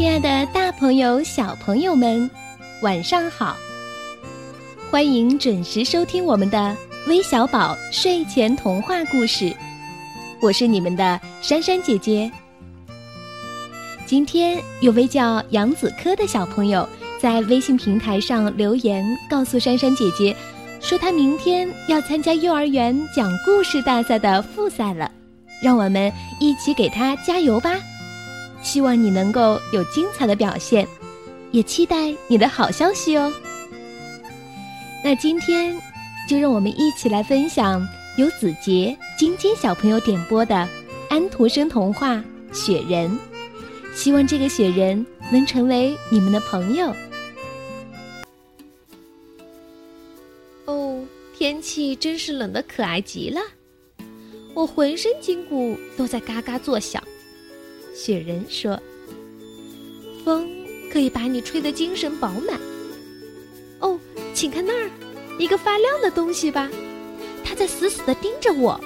亲爱的，大朋友、小朋友们，晚上好！欢迎准时收听我们的微小宝睡前童话故事，我是你们的珊珊姐姐。今天有位叫杨子科的小朋友在微信平台上留言，告诉珊珊姐姐，说他明天要参加幼儿园讲故事大赛的复赛了，让我们一起给他加油吧！希望你能够有精彩的表现，也期待你的好消息哦。那今天就让我们一起来分享由子杰、晶晶小朋友点播的安徒生童话《雪人》，希望这个雪人能成为你们的朋友。哦，天气真是冷得可爱极了，我浑身筋骨都在嘎嘎作响。雪人说：“风可以把你吹得精神饱满。”哦，请看那儿，一个发亮的东西吧，它在死死地盯着我。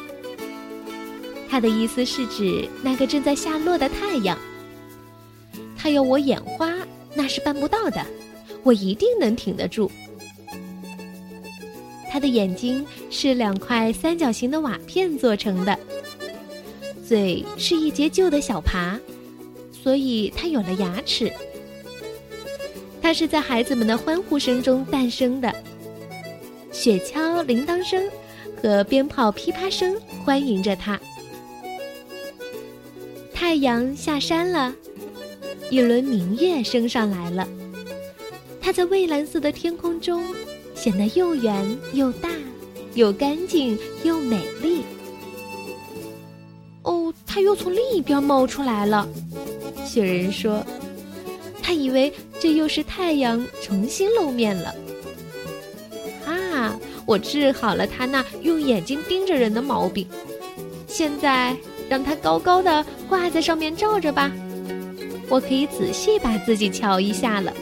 他的意思是指那个正在下落的太阳。他要我眼花，那是办不到的，我一定能挺得住。他的眼睛是两块三角形的瓦片做成的。嘴是一节旧的小耙，所以它有了牙齿。它是在孩子们的欢呼声中诞生的，雪橇铃铛声和鞭炮噼啪声欢迎着它。太阳下山了，一轮明月升上来了，它在蔚蓝色的天空中显得又圆又大，又干净又美丽。他又从另一边冒出来了，雪人说：“他以为这又是太阳重新露面了。”啊！我治好了他那用眼睛盯着人的毛病，现在让他高高的挂在上面照着吧，我可以仔细把自己瞧一下了。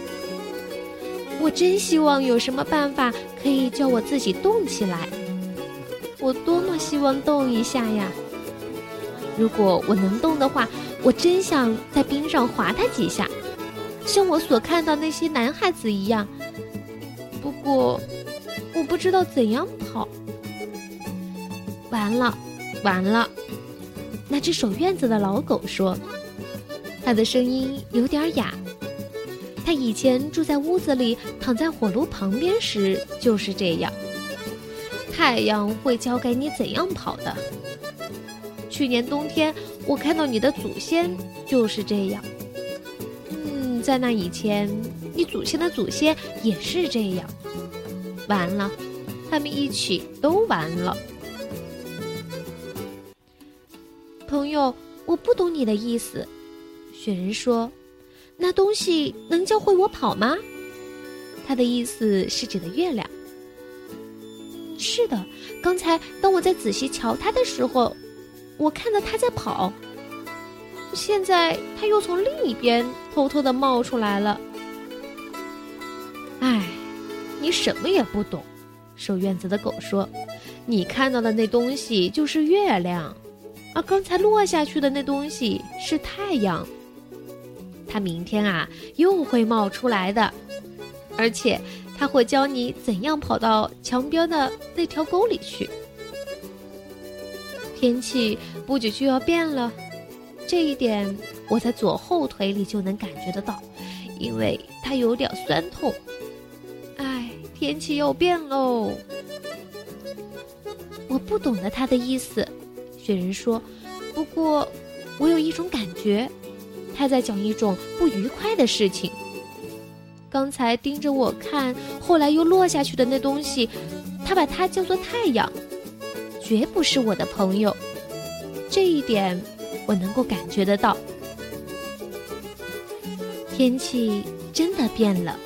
我真希望有什么办法可以叫我自己动起来，我多么希望动一下呀！如果我能动的话，我真想在冰上滑它几下，像我所看到那些男孩子一样。不过，我不知道怎样跑。完了，完了！那只守院子的老狗说，它的声音有点哑。它以前住在屋子里，躺在火炉旁边时就是这样。太阳会教给你怎样跑的。去年冬天，我看到你的祖先就是这样。嗯，在那以前，你祖先的祖先也是这样。完了，他们一起都完了。朋友，我不懂你的意思。雪人说：“那东西能教会我跑吗？”他的意思是指的月亮。是的，刚才当我在仔细瞧它的时候。我看到他在跑，现在他又从另一边偷偷的冒出来了。哎，你什么也不懂，守院子的狗说：“你看到的那东西就是月亮，而刚才落下去的那东西是太阳。它明天啊又会冒出来的，而且它会教你怎样跑到墙边的那条沟里去。”天气不久就要变了，这一点我在左后腿里就能感觉得到，因为它有点酸痛。哎，天气要变喽！我不懂得他的意思，雪人说。不过，我有一种感觉，他在讲一种不愉快的事情。刚才盯着我看，后来又落下去的那东西，他把它叫做太阳。绝不是我的朋友，这一点我能够感觉得到。天气真的变了。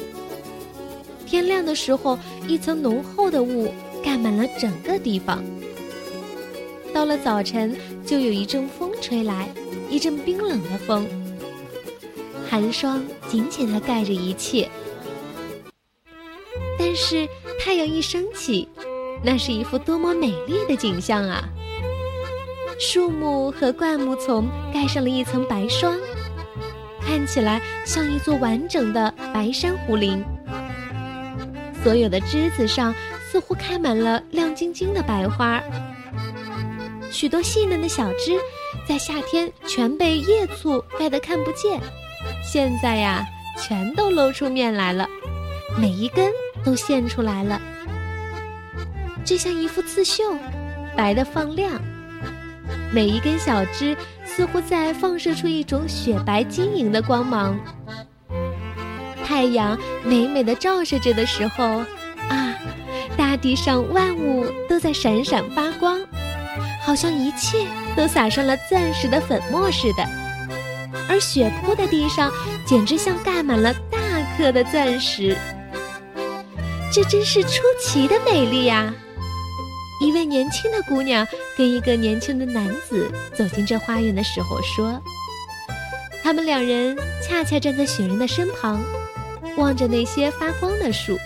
天亮的时候，一层浓厚的雾盖满了整个地方。到了早晨，就有一阵风吹来，一阵冰冷的风，寒霜紧紧地盖着一切。但是太阳一升起。那是一幅多么美丽的景象啊！树木和灌木丛盖上了一层白霜，看起来像一座完整的白珊瑚林。所有的枝子上似乎开满了亮晶晶的白花，许多细嫩的小枝在夏天全被叶簇盖得看不见，现在呀，全都露出面来了，每一根都现出来了，就像一幅刺绣，白的放亮。每一根小枝似乎在放射出一种雪白晶莹的光芒。太阳美美的照射着的时候，啊，大地上万物都在闪闪发光，好像一切都撒上了钻石的粉末似的。而雪铺的地上简直像盖满了大颗的钻石。这真是出奇的美丽呀！一位年轻的姑娘跟一个年轻的男子走进这花园的时候说：“他们两人恰恰站在雪人的身旁，望着那些发光的树。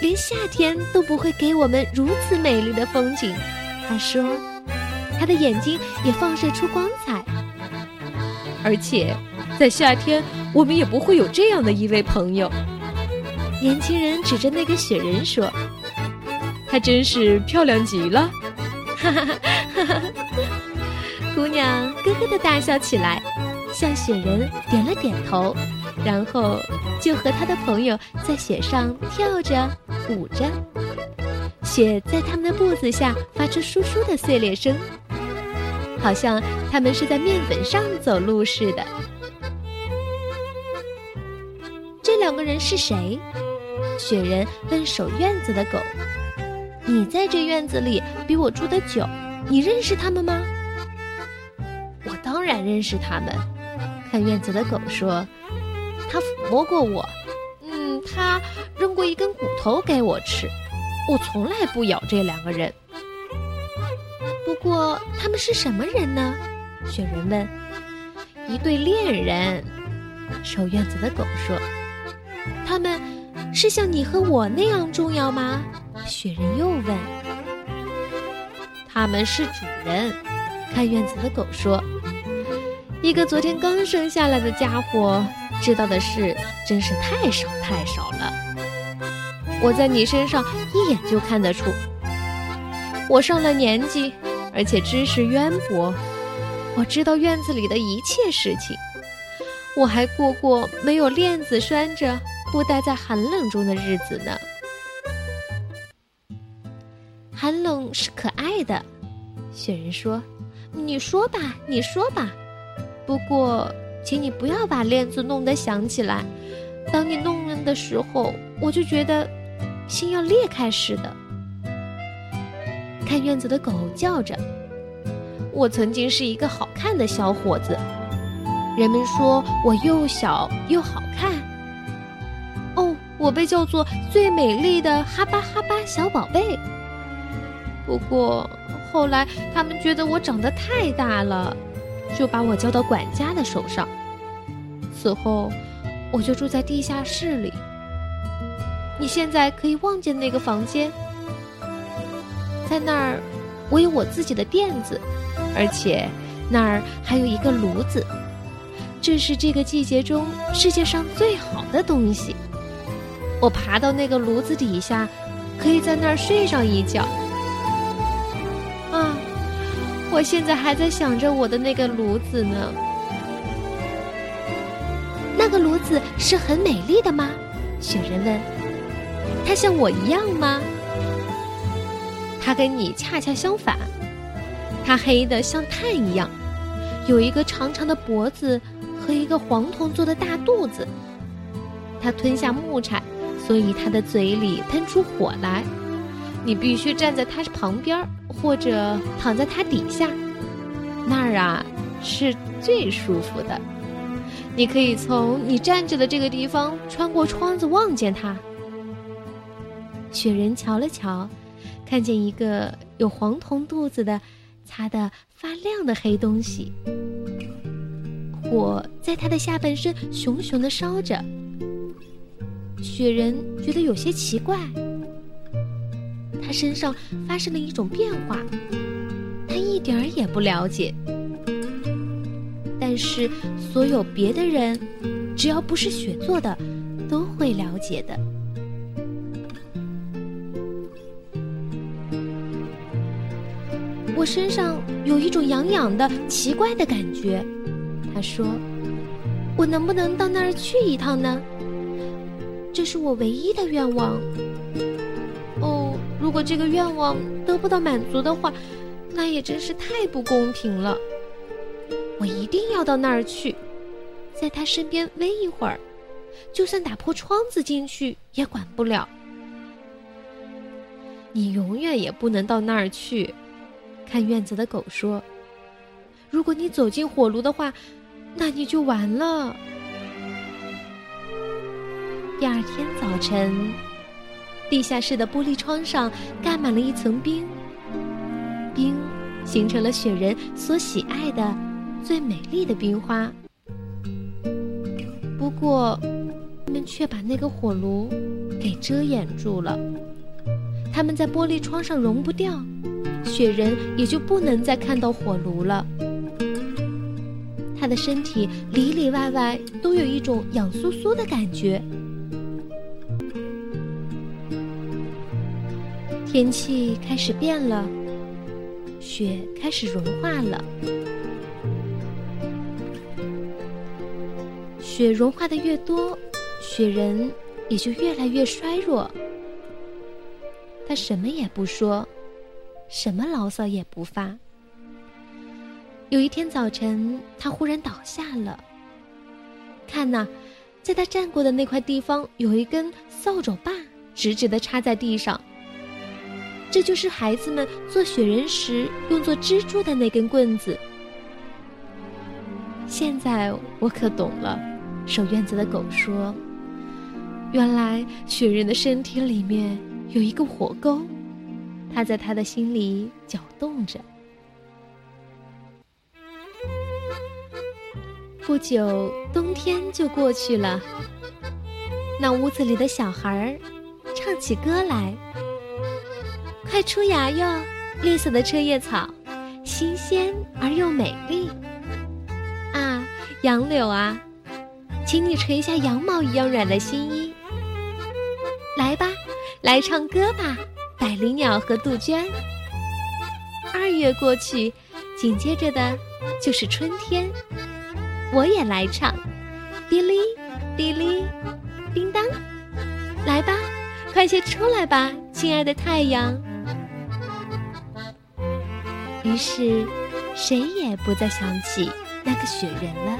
连夏天都不会给我们如此美丽的风景。”他说：“他的眼睛也放射出光彩，而且在夏天我们也不会有这样的一位朋友。”年轻人指着那个雪人说。她真是漂亮极了，哈哈哈哈哈姑娘咯咯的大笑起来，向雪人点了点头，然后就和他的朋友在雪上跳着舞着，雪在他们的步子下发出簌簌的碎裂声，好像他们是在面粉上走路似的。这两个人是谁？雪人问守院子的狗。你在这院子里比我住得久，你认识他们吗？我当然认识他们。看院子的狗说：“他抚摸过我，嗯，他扔过一根骨头给我吃。我从来不咬这两个人。不过他们是什么人呢？”雪人问。“一对恋人。”守院子的狗说。“他们是像你和我那样重要吗？”雪人又问：“他们是主人。”看院子的狗说：“一个昨天刚生下来的家伙，知道的事真是太少太少了。我在你身上一眼就看得出，我上了年纪，而且知识渊博。我知道院子里的一切事情。我还过过没有链子拴着，不待在寒冷中的日子呢。”是的，雪人说：“你说吧，你说吧。不过，请你不要把链子弄得响起来。当你弄了的时候，我就觉得心要裂开似的。”看院子的狗叫着：“我曾经是一个好看的小伙子，人们说我又小又好看。哦，我被叫做最美丽的哈巴哈巴小宝贝。”不过后来，他们觉得我长得太大了，就把我交到管家的手上。此后，我就住在地下室里。你现在可以望见那个房间，在那儿，我有我自己的垫子，而且那儿还有一个炉子。这是这个季节中世界上最好的东西。我爬到那个炉子底下，可以在那儿睡上一觉。我现在还在想着我的那个炉子呢。那个炉子是很美丽的吗？雪人问。它像我一样吗？它跟你恰恰相反。它黑的像炭一样，有一个长长的脖子和一个黄铜做的大肚子。它吞下木柴，所以它的嘴里喷出火来。你必须站在它旁边，或者躺在它底下，那儿啊是最舒服的。你可以从你站着的这个地方穿过窗子望见它。雪人瞧了瞧，看见一个有黄铜肚子的、擦得发亮的黑东西，火在它的下半身熊熊地烧着。雪人觉得有些奇怪。他身上发生了一种变化，他一点儿也不了解。但是所有别的人，只要不是雪做的，都会了解的。我身上有一种痒痒的、奇怪的感觉。他说：“我能不能到那儿去一趟呢？这是我唯一的愿望。如果这个愿望得不到满足的话，那也真是太不公平了。我一定要到那儿去，在他身边偎一会儿，就算打破窗子进去也管不了。你永远也不能到那儿去。”看院子的狗说：“如果你走进火炉的话，那你就完了。”第二天早晨，地下室的玻璃窗上盖满了一层冰，冰形成了雪人所喜爱的最美丽的冰花。不过，他们却把那个火炉给遮掩住了，他们在玻璃窗上融不掉。雪人也就不能再看到火炉了。他的身体里里外外都有一种痒酥酥的感觉。天气开始变了，雪开始融化了。雪融化的越多，雪人也就越来越衰弱。他什么也不说。什么牢骚也不发。有一天早晨，他忽然倒下了。看呐，在他站过的那块地方，有一根扫帚把直直的插在地上。这就是孩子们做雪人时用作支柱的那根棍子。现在我可懂了，守院子的狗说：“原来雪人的身体里面有一个火沟。”他在他的心里搅动着。不久，冬天就过去了。那屋子里的小孩儿唱起歌来：“快出芽哟，绿色的车叶草，新鲜而又美丽。啊，杨柳啊，请你垂下羊毛一样软的新衣。来吧，来唱歌吧。”百灵鸟和杜鹃。二月过去，紧接着的就是春天。我也来唱，滴哩滴哩，叮当，来吧，快些出来吧，亲爱的太阳。于是，谁也不再想起那个雪人了。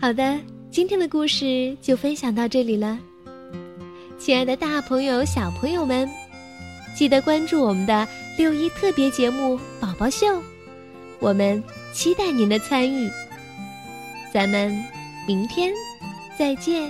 好的。今天的故事就分享到这里了，亲爱的大朋友、小朋友们，记得关注我们的六一特别节目《宝宝秀》，我们期待您的参与。咱们明天再见。